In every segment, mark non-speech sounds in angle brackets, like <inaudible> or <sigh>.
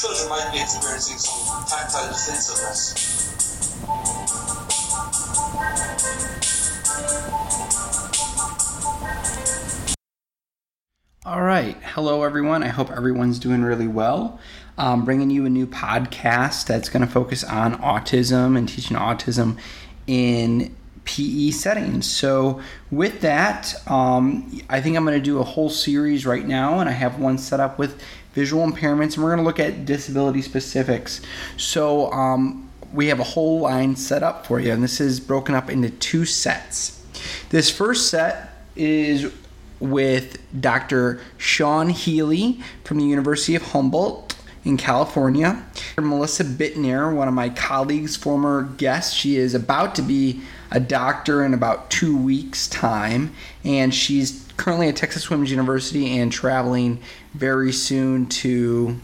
children might be experiencing some tactile defensiveness. All right. Hello, everyone. I hope everyone's doing really well. Um, bringing you a new podcast that's going to focus on autism and teaching autism in PE settings. So, with that, um, I think I'm going to do a whole series right now, and I have one set up with visual impairments, and we're going to look at disability specifics. So, um, we have a whole line set up for you, and this is broken up into two sets. This first set is with Dr. Sean Healy from the University of Humboldt in California. Melissa Bittner, one of my colleagues, former guest, she is about to be a doctor in about two weeks' time, and she's currently at Texas Women's University and traveling very soon to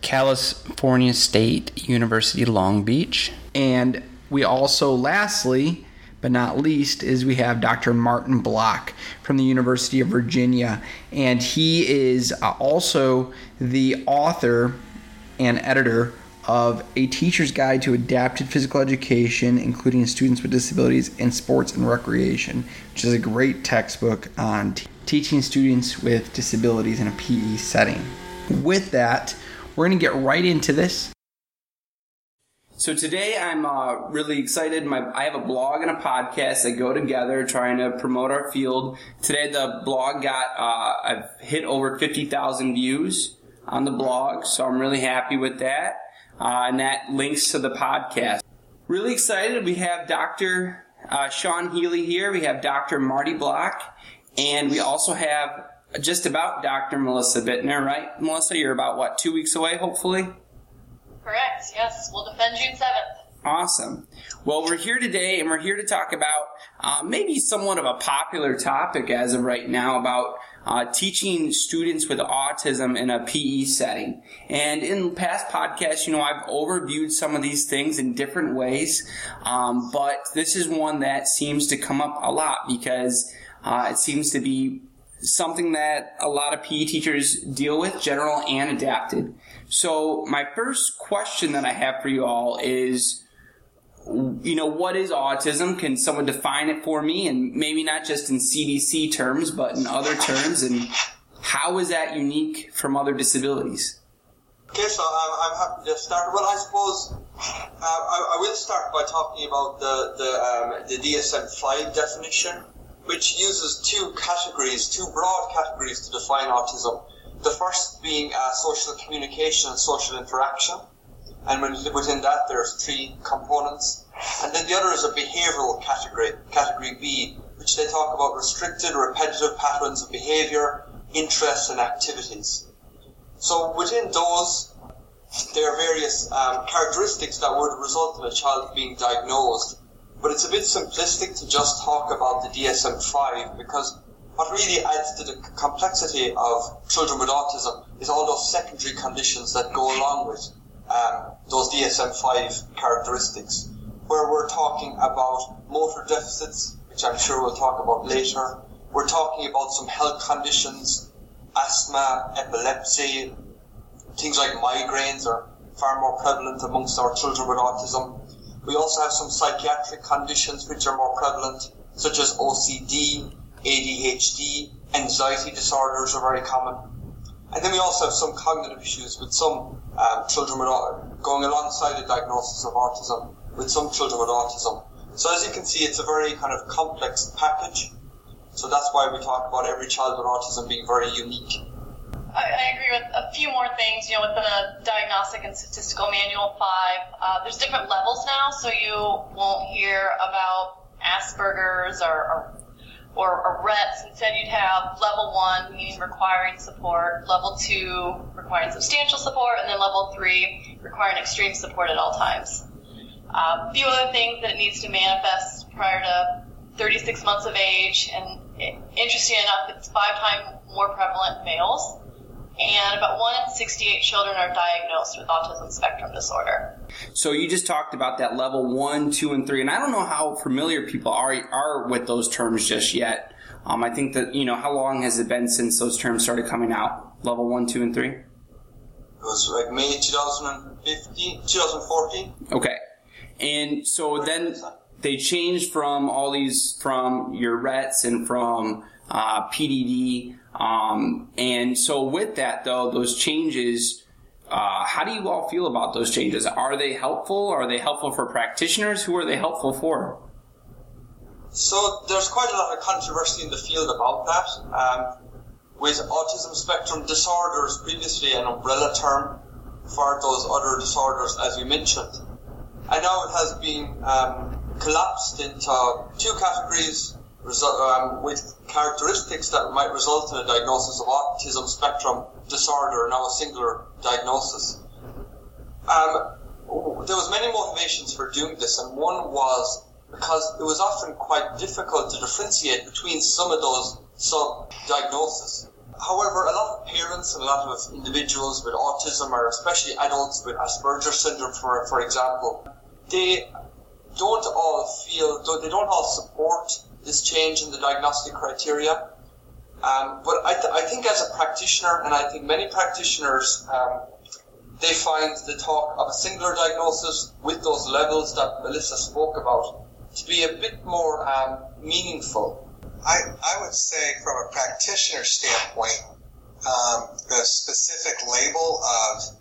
California State University, Long Beach. And we also, lastly, but not least, is we have Dr. Martin Block from the University of Virginia, and he is uh, also the author and editor of A Teacher's Guide to Adapted Physical Education, including students with disabilities in sports and recreation, which is a great textbook on t- teaching students with disabilities in a PE setting. With that, we're going to get right into this. So today I'm uh, really excited. My I have a blog and a podcast that go together, trying to promote our field. Today the blog got uh, I've hit over fifty thousand views on the blog, so I'm really happy with that. Uh, and that links to the podcast. Really excited. We have Dr. Uh, Sean Healy here. We have Dr. Marty Block, and we also have just about Dr. Melissa Bittner. Right, Melissa? You're about what two weeks away, hopefully. Correct. Yes, we'll defend June seventh. Awesome. Well, we're here today and we're here to talk about uh, maybe somewhat of a popular topic as of right now about uh, teaching students with autism in a PE setting. And in past podcasts, you know, I've overviewed some of these things in different ways, um, but this is one that seems to come up a lot because uh, it seems to be something that a lot of PE teachers deal with, general and adapted. So my first question that I have for you all is, you know, what is autism? Can someone define it for me? And maybe not just in CDC terms, but in other terms. And how is that unique from other disabilities? Okay, so I'm, I'm happy to start. Well, I suppose uh, I, I will start by talking about the the, um, the DSM-5 definition, which uses two categories, two broad categories to define autism. The first being uh, social communication and social interaction, and within that there's three components. And then the other is a behavioural category, category B, which they talk about restricted, repetitive patterns of behaviour, interests, and activities. So within those, there are various um, characteristics that would result in a child being diagnosed. But it's a bit simplistic to just talk about the DSM-5 because what really adds to the complexity of children with autism is all those secondary conditions that go along with um, those DSM-5 characteristics, where we're talking about motor deficits, which I'm sure we'll talk about later. We're talking about some health conditions, asthma, epilepsy, things like migraines are far more prevalent amongst our children with autism. We also have some psychiatric conditions which are more prevalent, such as OCD, ADHD, anxiety disorders are very common. And then we also have some cognitive issues with some um, children with going alongside the diagnosis of autism with some children with autism. So as you can see, it's a very kind of complex package. So that's why we talk about every child with autism being very unique. I, I agree with a few more things. You know, with the Diagnostic and Statistical Manual 5, uh, there's different levels now, so you won't hear about Asperger's or, or or, or Rett's. Instead, you'd have level one, meaning requiring support, level two, requiring substantial support, and then level three, requiring extreme support at all times. A um, few other things that it needs to manifest prior to 36 months of age, and interesting enough, it's five times more prevalent in males and about 1 in 68 children are diagnosed with autism spectrum disorder. So you just talked about that level 1, 2, and 3, and I don't know how familiar people are, are with those terms just yet. Um, I think that, you know, how long has it been since those terms started coming out? Level 1, 2, and 3? It was like May 2015, 2014. Okay. And so then they changed from all these, from your Rett's and from uh, PDD. Um, and so with that, though, those changes, uh, how do you all feel about those changes? Are they helpful? Are they helpful for practitioners? Who are they helpful for? So there's quite a lot of controversy in the field about that. Um, with autism spectrum disorders previously an umbrella term for those other disorders, as you mentioned. And now it has been um, collapsed into two categories um, with characteristics that might result in a diagnosis of autism spectrum disorder, now a singular diagnosis. Um, there was many motivations for doing this, and one was because it was often quite difficult to differentiate between some of those sub-diagnoses. However, a lot of parents and a lot of individuals with autism, or especially adults with Asperger syndrome, for, for example, they don't all feel, they don't all support this change in the diagnostic criteria. Um, but I, th- I, think as a practitioner, and I think many practitioners, um, they find the talk of a singular diagnosis with those levels that Melissa spoke about to be a bit more um, meaningful. I, I would say from a practitioner standpoint, um, the specific label of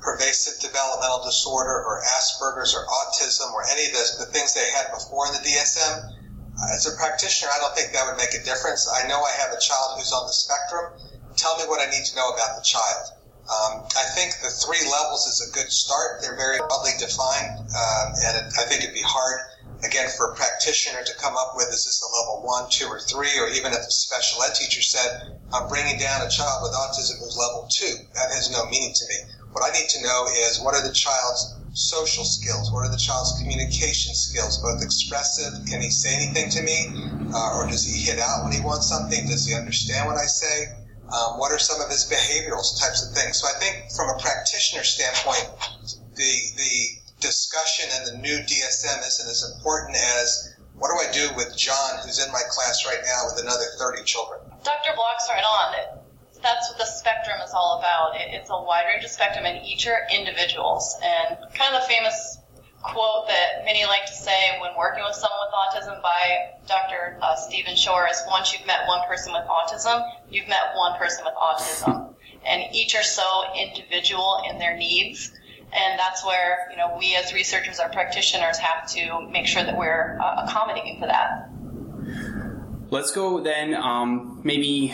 pervasive developmental disorder or Asperger's or autism or any of the, the things they had before in the DSM, uh, as a practitioner, I don't think that would make a difference. I know I have a child who's on the spectrum. Tell me what I need to know about the child. Um, I think the three levels is a good start. They're very broadly defined, um, and it, I think it'd be hard again, for a practitioner to come up with, is this a level one, two, or three, or even if a special ed teacher said, I'm bringing down a child with autism who's level two, that has no meaning to me. What I need to know is what are the child's social skills? What are the child's communication skills, both expressive? Can he say anything to me? Uh, or does he hit out when he wants something? Does he understand what I say? Um, what are some of his behavioral types of things? So I think from a practitioner standpoint, the, the discussion and the new DSM isn't as important as what do I do with John, who's in my class right now with another 30 children? Dr. Block's right on. That's what the spectrum is all about. It's a wide range of spectrum, and each are individuals. And kind of the famous quote that many like to say when working with someone with autism by Dr. Uh, Stephen Shore is once you've met one person with autism, you've met one person with autism. <laughs> And each are so individual in their needs and that's where you know we as researchers, our practitioners, have to make sure that we're uh, accommodating for that. Let's go then, um, maybe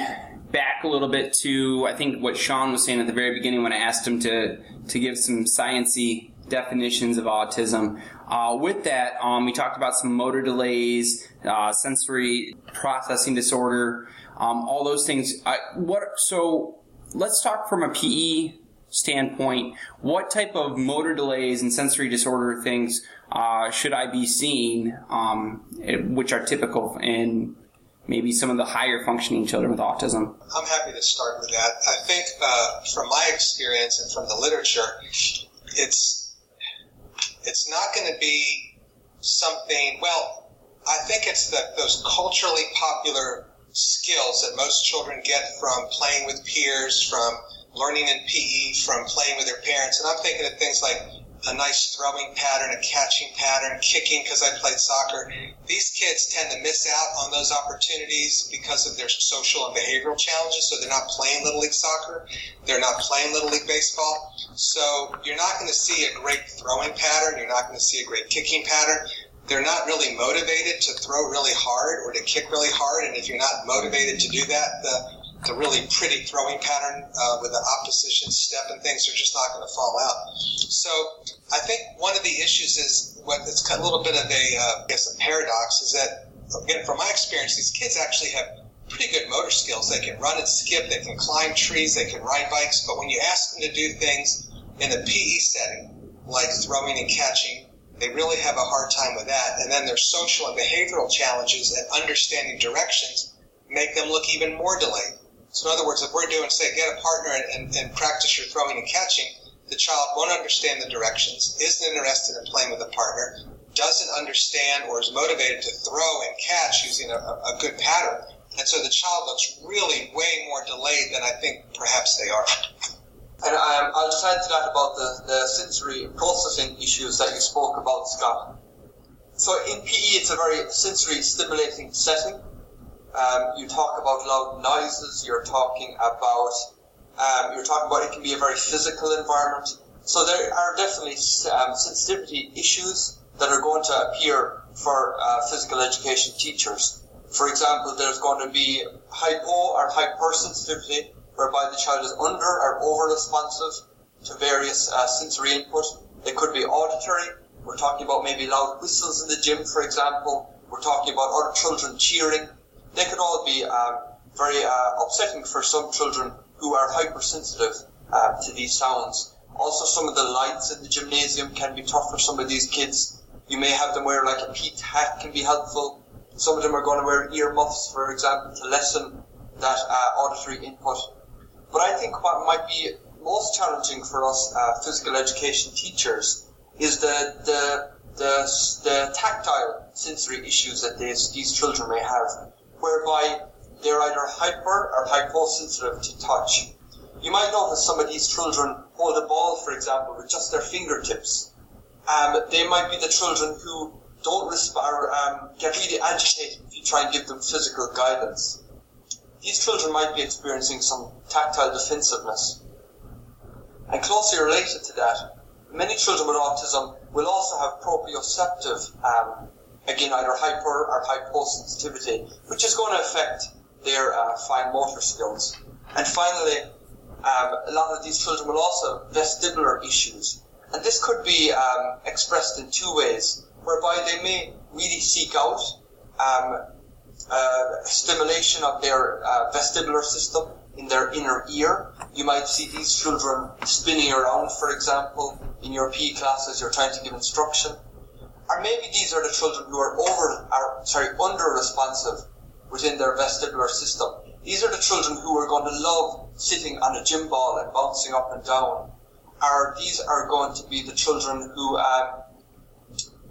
back a little bit to I think what Sean was saying at the very beginning when I asked him to to give some sciency definitions of autism. Uh, with that, um, we talked about some motor delays, uh, sensory processing disorder, um, all those things. I, what so? Let's talk from a PE standpoint, what type of motor delays and sensory disorder things uh, should I be seeing, um, which are typical in maybe some of the higher functioning children with autism? I'm happy to start with that. I think uh, from my experience and from the literature, it's it's not going to be something. Well, I think it's that those culturally popular skills that most children get from playing with peers, from learning in PE from playing with their parents. And I'm thinking of things like a nice throwing pattern, a catching pattern, kicking because I played soccer. These kids tend to miss out on those opportunities because of their social and behavioral challenges. So they're not playing Little League soccer. They're not playing Little League baseball. So you're not going to see a great throwing pattern. You're not going to see a great kicking pattern. They're not really motivated to throw really hard or to kick really hard. And if you're not motivated to do that, the the really pretty throwing pattern uh, with the opposition step and things are just not going to fall out. So I think one of the issues is what it's a little bit of a, uh, I guess, a paradox is that again, from my experience, these kids actually have pretty good motor skills. They can run and skip, they can climb trees, they can ride bikes, but when you ask them to do things in a PE setting, like throwing and catching, they really have a hard time with that. And then their social and behavioral challenges and understanding directions make them look even more delayed. So in other words, if we're doing, say, get a partner and, and, and practice your throwing and catching, the child won't understand the directions, isn't interested in playing with a partner, doesn't understand or is motivated to throw and catch using a, a good pattern. And so the child looks really way more delayed than I think perhaps they are. And um, I'll just add to that about the, the sensory processing issues that you spoke about, Scott. So in PE, it's a very sensory stimulating setting. Um, you talk about loud noises. You're talking about um, you're talking about it can be a very physical environment. So there are definitely um, sensitivity issues that are going to appear for uh, physical education teachers. For example, there's going to be hypo or hypersensitivity, whereby the child is under or over responsive to various uh, sensory input. It could be auditory. We're talking about maybe loud whistles in the gym, for example. We're talking about other children cheering. They could all be um, very uh, upsetting for some children who are hypersensitive uh, to these sounds. Also, some of the lights in the gymnasium can be tough for some of these kids. You may have them wear like a peaked hat can be helpful. Some of them are going to wear ear muffs, for example, to lessen that uh, auditory input. But I think what might be most challenging for us uh, physical education teachers is the, the, the, the tactile sensory issues that these, these children may have, whereby they're either hyper or hyposensitive to touch. You might notice some of these children hold a ball, for example, with just their fingertips. Um, they might be the children who don't respond, um, get really agitated if you try and give them physical guidance. These children might be experiencing some tactile defensiveness. And closely related to that, many children with autism will also have proprioceptive, um, again, either hyper or hyposensitivity, which is going to affect their uh, fine motor skills. And finally, um, a lot of these children will also have vestibular issues. And this could be um, expressed in two ways, whereby they may really seek out um, uh, stimulation of their uh, vestibular system in their inner ear. You might see these children spinning around, for example, in your PE classes, you're trying to give instruction. Or maybe these are the children who are over, are, sorry, under responsive within their vestibular system. These are the children who are going to love sitting on a gym ball and bouncing up and down. Are these are going to be the children who, um,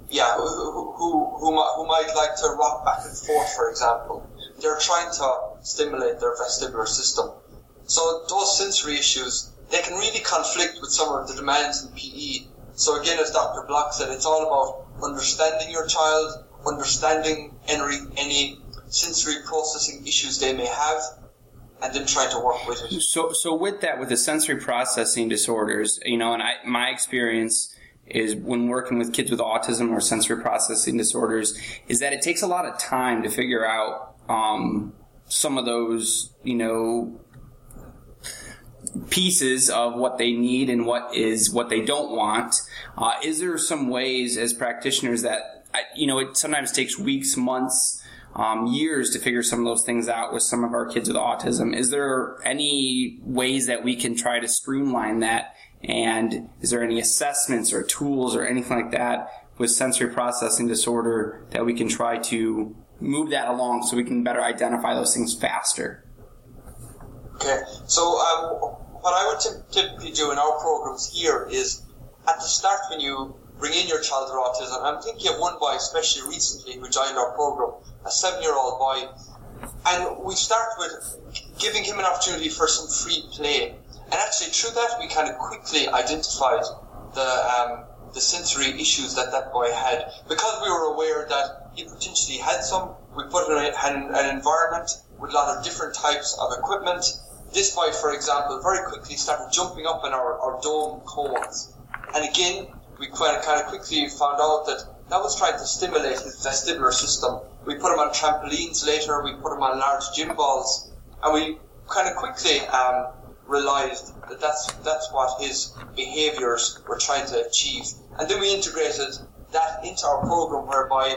yeah, who, who, who, who, might like to rock back and forth, for example. They're trying to stimulate their vestibular system. So those sensory issues, they can really conflict with some of the demands in PE. So again, as Dr. Block said, it's all about understanding your child, understanding any, any sensory processing issues they may have, and then trying to work with it. So, so with that, with the sensory processing disorders, you know, and I, my experience is when working with kids with autism or sensory processing disorders, is that it takes a lot of time to figure out um, some of those, you know, pieces of what they need and what is what they don't want. Uh, is there some ways as practitioners that you know it sometimes takes weeks, months um, years to figure some of those things out with some of our kids with autism. Is there any ways that we can try to streamline that? And is there any assessments or tools or anything like that with sensory processing disorder that we can try to move that along so we can better identify those things faster? Okay, so um, what I would typically do in our programs here is at the start when you bring in your child with autism, I'm thinking of one boy especially recently who joined our program a seven year old boy. And we start with giving him an opportunity for some free play. And actually, through that, we kind of quickly identified the, um, the sensory issues that that boy had. Because we were aware that he potentially had some, we put him in an, an environment with a lot of different types of equipment. This boy, for example, very quickly started jumping up in our, our dome cones. And again, we of, kind of quickly found out that that was trying to stimulate his vestibular system we put him on trampolines later. We put him on large gym balls, and we kind of quickly um, realised that that's that's what his behaviours were trying to achieve. And then we integrated that into our program, whereby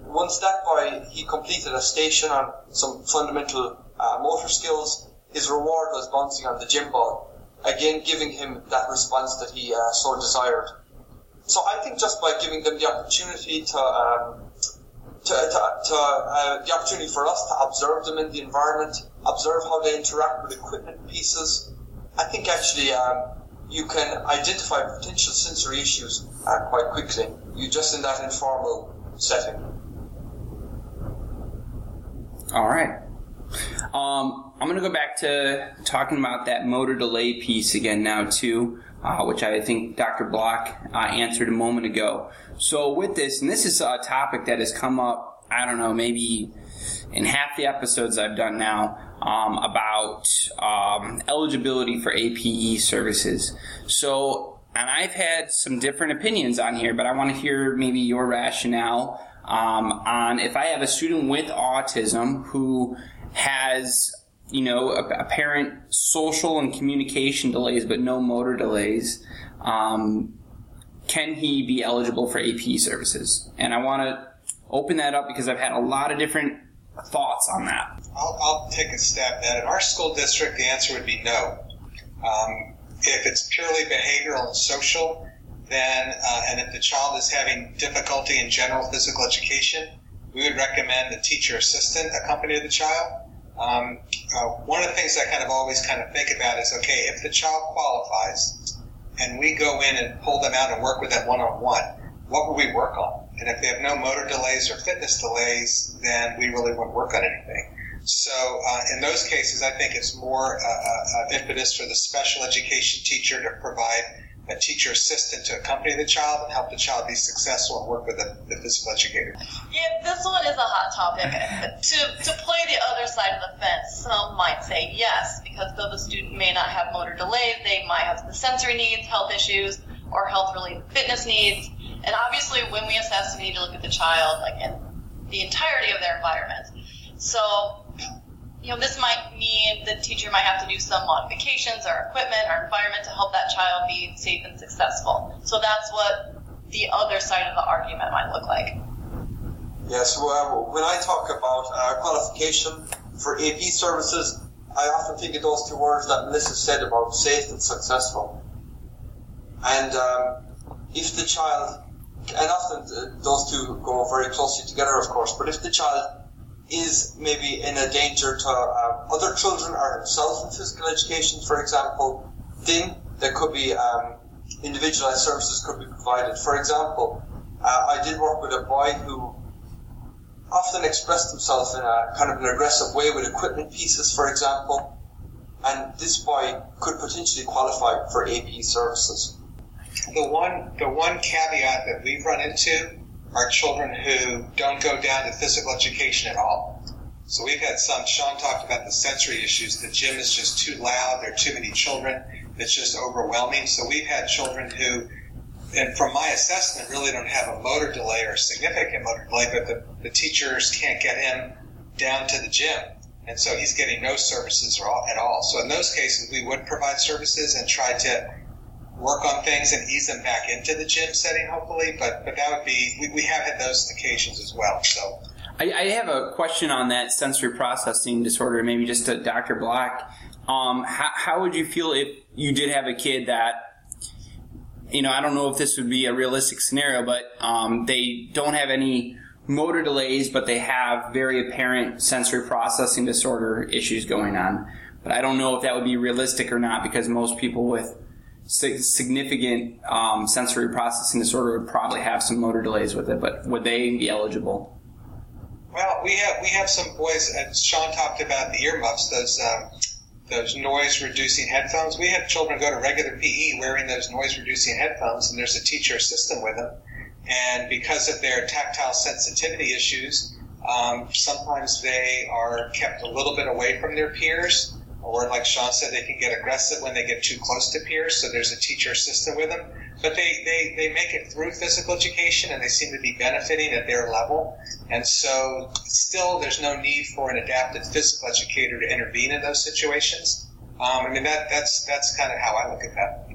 once that boy he completed a station on some fundamental uh, motor skills, his reward was bouncing on the gym ball, again giving him that response that he uh, so desired. So I think just by giving them the opportunity to um, to, to, to uh, the opportunity for us to observe them in the environment, observe how they interact with equipment pieces. I think actually um, you can identify potential sensory issues uh, quite quickly. You just in that informal setting. All right. Um, I'm going to go back to talking about that motor delay piece again now too, uh, which I think Dr. Block uh, answered a moment ago. So with this, and this is a topic that has come up, I don't know, maybe in half the episodes I've done now um, about um, eligibility for APE services. So, and I've had some different opinions on here, but I want to hear maybe your rationale um, on if I have a student with autism who has you know apparent social and communication delays but no motor delays um, can he be eligible for AP services? And I want to open that up because I've had a lot of different thoughts on that. I'll, I'll take a stab at it. In our school district the answer would be no. Um, if it's purely behavioral and social then uh, and if the child is having difficulty in general physical education we would recommend the teacher assistant accompany the child um, uh, one of the things I kind of always kind of think about is okay, if the child qualifies and we go in and pull them out and work with them one on one, what will we work on? And if they have no motor delays or fitness delays, then we really wouldn't work on anything. So uh, in those cases, I think it's more uh, uh, impetus for the special education teacher to provide a teacher assistant to accompany the child and help the child be successful and work with the, the physical educator. Yeah, this one is a hot topic. to, to play the other side of the fence, some might say yes, because though the student may not have motor delays, they might have the sensory needs, health issues, or health related fitness needs. And obviously, when we assess, we need to look at the child like in the entirety of their environment. So you know, this might mean the teacher might have to do some modifications or equipment or environment to help that child be safe and successful. So that's what the other side of the argument might look like. Yes, well, when I talk about uh, qualification for AP services, I often think of those two words that Melissa said about safe and successful. And um, if the child, and often uh, those two go very closely together, of course, but if the child is maybe in a danger to uh, other children or himself in physical education, for example, then there could be um, individualized services could be provided. For example, uh, I did work with a boy who often expressed himself in a kind of an aggressive way with equipment pieces, for example, and this boy could potentially qualify for AP services. The one, the one caveat that we've run into are children who don't go down to physical education at all. So we've had some, Sean talked about the sensory issues. The gym is just too loud. There are too many children. It's just overwhelming. So we've had children who, and from my assessment, really don't have a motor delay or significant motor delay, but the, the teachers can't get him down to the gym. And so he's getting no services at all. So in those cases, we would provide services and try to work on things and ease them back into the gym setting, hopefully. But but that would be we, we have had those occasions as well. So I, I have a question on that sensory processing disorder. Maybe just to Dr. Black. Um, how, how would you feel if you did have a kid that you know, I don't know if this would be a realistic scenario, but um, they don't have any motor delays, but they have very apparent sensory processing disorder issues going on. But I don't know if that would be realistic or not because most people with significant um, sensory processing disorder would probably have some motor delays with it, but would they be eligible? Well, we have we have some boys, and Sean talked about the earmuffs, those um, those noise reducing headphones. We have children go to regular PE wearing those noise reducing headphones, and there's a teacher assistant with them. And because of their tactile sensitivity issues, um, sometimes they are kept a little bit away from their peers or like Sean said, they can get aggressive when they get too close to peers. So there's a teacher assistant with them, but they, they, they make it through physical education and they seem to be benefiting at their level. And so still there's no need for an adapted physical educator to intervene in those situations. Um, I mean, that, that's, that's kind of how I look at that.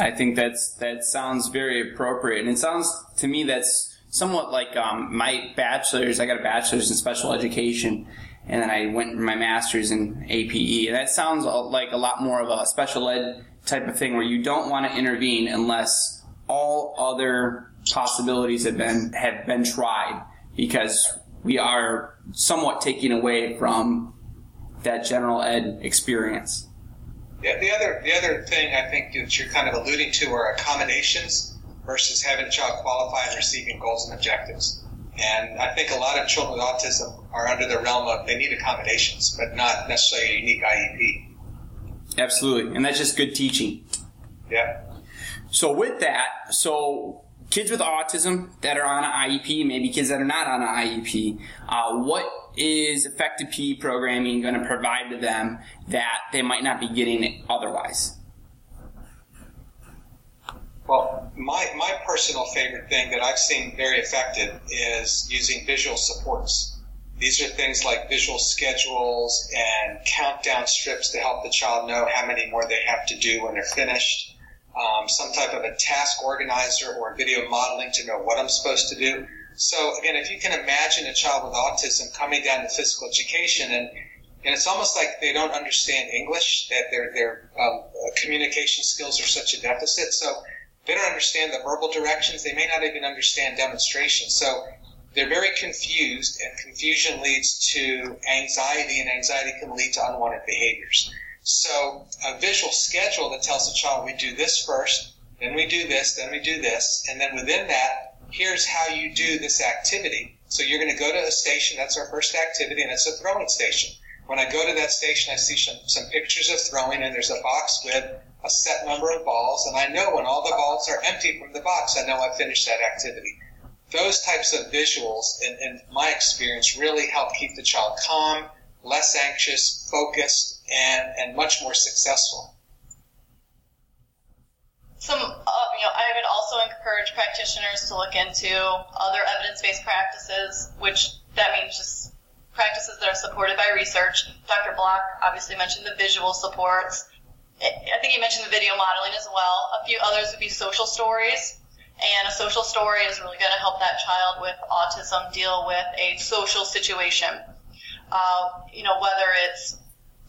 I think that's, that sounds very appropriate. And it sounds to me that's somewhat like, um, my bachelor's, I got a bachelor's in special education and then I went my master's in APE. And that sounds like a lot more of a special ed type of thing where you don't want to intervene unless all other possibilities have been have been tried because we are somewhat taking away from that general ed experience. Yeah, the other the other thing I think that you're kind of alluding to are accommodations versus having a child qualify and receiving goals and objectives. And I think a lot of children with autism are under the realm of they need accommodations, but not necessarily a unique IEP. Absolutely. And that's just good teaching. Yeah. So with that, so kids with autism that are on an IEP, maybe kids that are not on an IEP, uh, what is effective PE programming going to provide to them that they might not be getting otherwise? Well, my, my personal favorite thing that I've seen very effective is using visual supports. These are things like visual schedules and countdown strips to help the child know how many more they have to do when they're finished. Um, some type of a task organizer or video modeling to know what I'm supposed to do. So again, if you can imagine a child with autism coming down to physical education and and it's almost like they don't understand English, that their their um, communication skills are such a deficit. So they don't understand the verbal directions. They may not even understand demonstrations. So they're very confused, and confusion leads to anxiety, and anxiety can lead to unwanted behaviors. So a visual schedule that tells the child we do this first, then we do this, then we do this, and then within that, here's how you do this activity. So you're going to go to a station. That's our first activity, and it's a throwing station. When I go to that station, I see some, some pictures of throwing, and there's a box with a set number of balls, and I know when all the balls are empty from the box, I know I've finished that activity. Those types of visuals, in, in my experience, really help keep the child calm, less anxious, focused, and, and much more successful. Some, uh, you know, I would also encourage practitioners to look into other evidence-based practices, which that means just practices that are supported by research. Dr. Block obviously mentioned the visual supports. I think you mentioned the video modeling as well. A few others would be social stories. And a social story is really going to help that child with autism deal with a social situation. Uh, you know, whether it's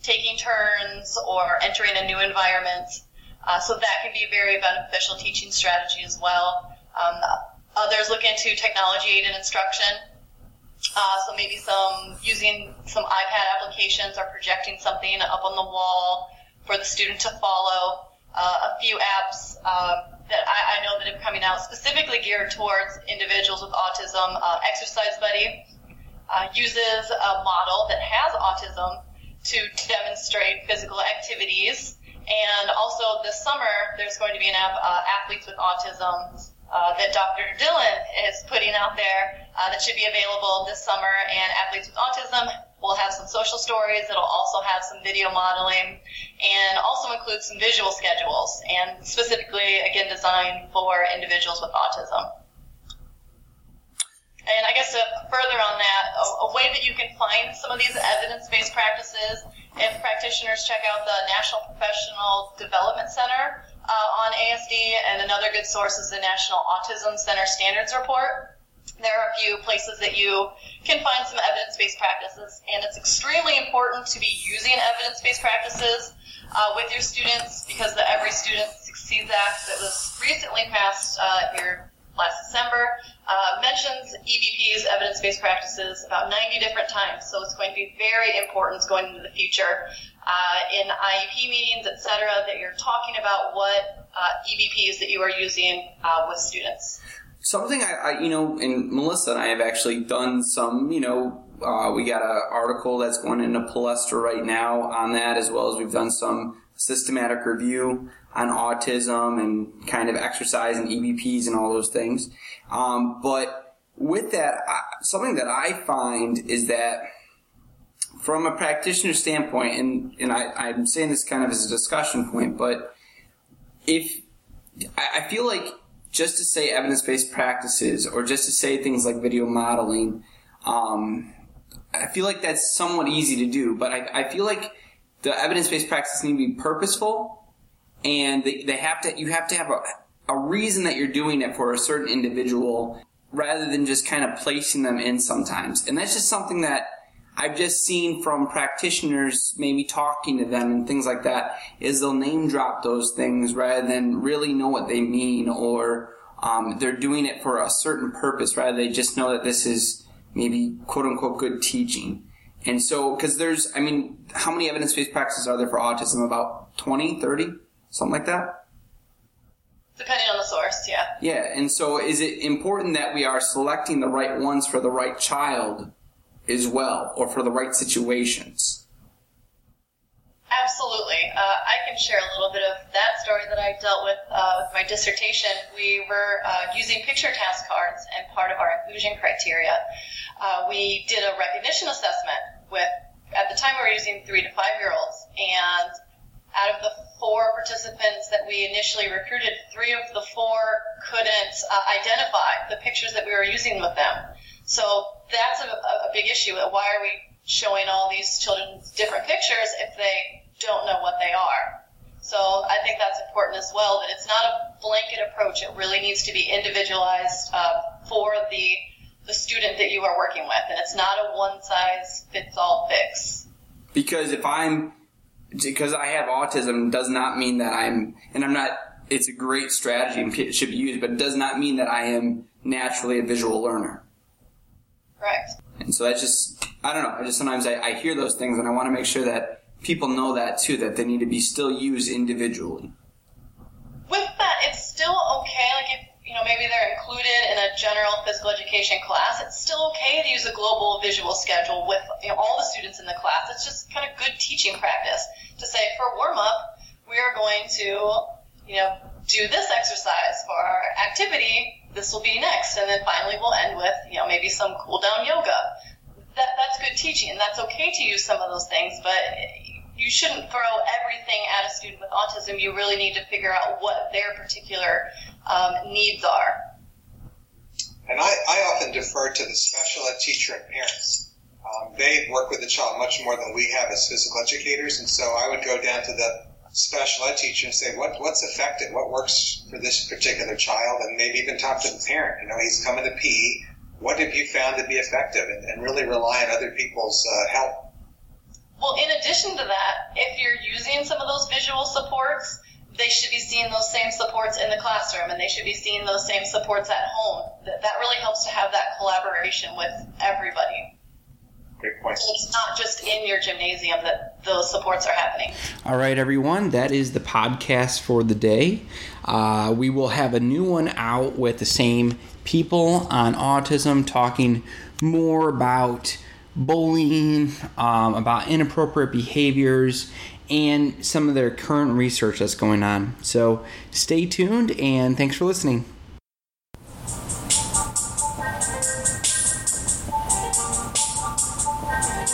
taking turns or entering a new environment. Uh, so that can be a very beneficial teaching strategy as well. Um, others look into technology aided instruction. Uh, so maybe some using some iPad applications or projecting something up on the wall for the student to follow. Uh, a few apps um, that I, I, know that are coming out specifically geared towards individuals with autism. Uh, Exercise Buddy uh, uses a model that has autism to demonstrate physical activities. And also this summer, there's going to be an app, uh, Athletes with Autism, uh, that Dr. Dillon is putting out there uh, that should be available this summer. And Athletes with Autism will have some social stories. It'll also have some video modeling and also include some visual schedules and specifically, again, designed for individuals with autism. And I guess to further on that, a, a way that you can find some of these evidence-based practices if practitioners check out the National Professional Development Center uh, on ASD, and another good source is the National Autism Center Standards Report. There are a few places that you can find some evidence-based practices, and it's extremely important to be using evidence-based practices uh, with your students because the Every Student Succeeds Act that was recently passed uh, here last December uh, mentions EBP's evidence-based practices about 90 different times. So it's going to be very important going into the future uh, in IEP meetings, et cetera, that you're talking about what uh, EBPs that you are using uh, with students. Something I, I, you know, and Melissa and I have actually done some, you know, uh, we got an article that's going into Palestra right now on that, as well as we've done some systematic review on autism and kind of exercise and EBPs and all those things. Um, but with that, something that I find is that from a practitioner standpoint, and, and I, I'm saying this kind of as a discussion point, but if I feel like just to say evidence-based practices or just to say things like video modeling, um, I feel like that's somewhat easy to do, but I, I feel like the evidence-based practices need to be purposeful and they, they have to, you have to have a, a reason that you're doing it for a certain individual rather than just kind of placing them in sometimes. And that's just something that I've just seen from practitioners maybe talking to them and things like that is they'll name drop those things rather than really know what they mean or um, they're doing it for a certain purpose rather they just know that this is maybe quote unquote good teaching. And so, because there's, I mean, how many evidence based practices are there for autism? About 20, 30? Something like that? Depending on the source, yeah. Yeah, and so is it important that we are selecting the right ones for the right child as well, or for the right situations? Absolutely. Uh, I can share a little bit of that story that I dealt with uh, with my dissertation. We were uh, using picture task cards and part of our inclusion criteria. Uh, we did a recognition assessment with, at the time we were using three to five year olds, and out of the four participants that we initially recruited, three of the four couldn't uh, identify the pictures that we were using with them. So that's a, a big issue. Why are we showing all these children different pictures if they don't know what they are. So I think that's important as well. That it's not a blanket approach. It really needs to be individualized uh, for the the student that you are working with, and it's not a one size fits all fix. Because if I'm because I have autism does not mean that I'm and I'm not. It's a great strategy and it should be used, but it does not mean that I am naturally a visual learner. Correct. And so that's just I don't know. I just sometimes I, I hear those things and I want to make sure that people know that too, that they need to be still used individually. With that, it's still okay. Like if you know maybe they're included in a general physical education class, it's still okay to use a global visual schedule with you know, all the students in the class. It's just kind of good teaching practice to say for warm up, we are going to you know do this exercise for our activity. This will be next, and then finally we'll end with you know maybe some cool down yoga. That, that's good teaching, and that's okay to use some of those things, but you shouldn't throw everything at a student with autism. You really need to figure out what their particular um, needs are. And I, I often defer to the special ed teacher and parents. Um, they work with the child much more than we have as physical educators, and so I would go down to the special ed teacher and say, what, what's effective? What works for this particular child? And maybe even talk to the parent. You know, he's coming to PE. What have you found to be effective? And, and really rely on other people's uh, help well, in addition to that, if you're using some of those visual supports, they should be seeing those same supports in the classroom and they should be seeing those same supports at home. That, that really helps to have that collaboration with everybody. Great point. So it's not just in your gymnasium that those supports are happening. All right, everyone, that is the podcast for the day. Uh, we will have a new one out with the same people on autism talking more about bullying, um, about inappropriate behaviors, and some of their current research that's going on. So stay tuned and thanks for listening.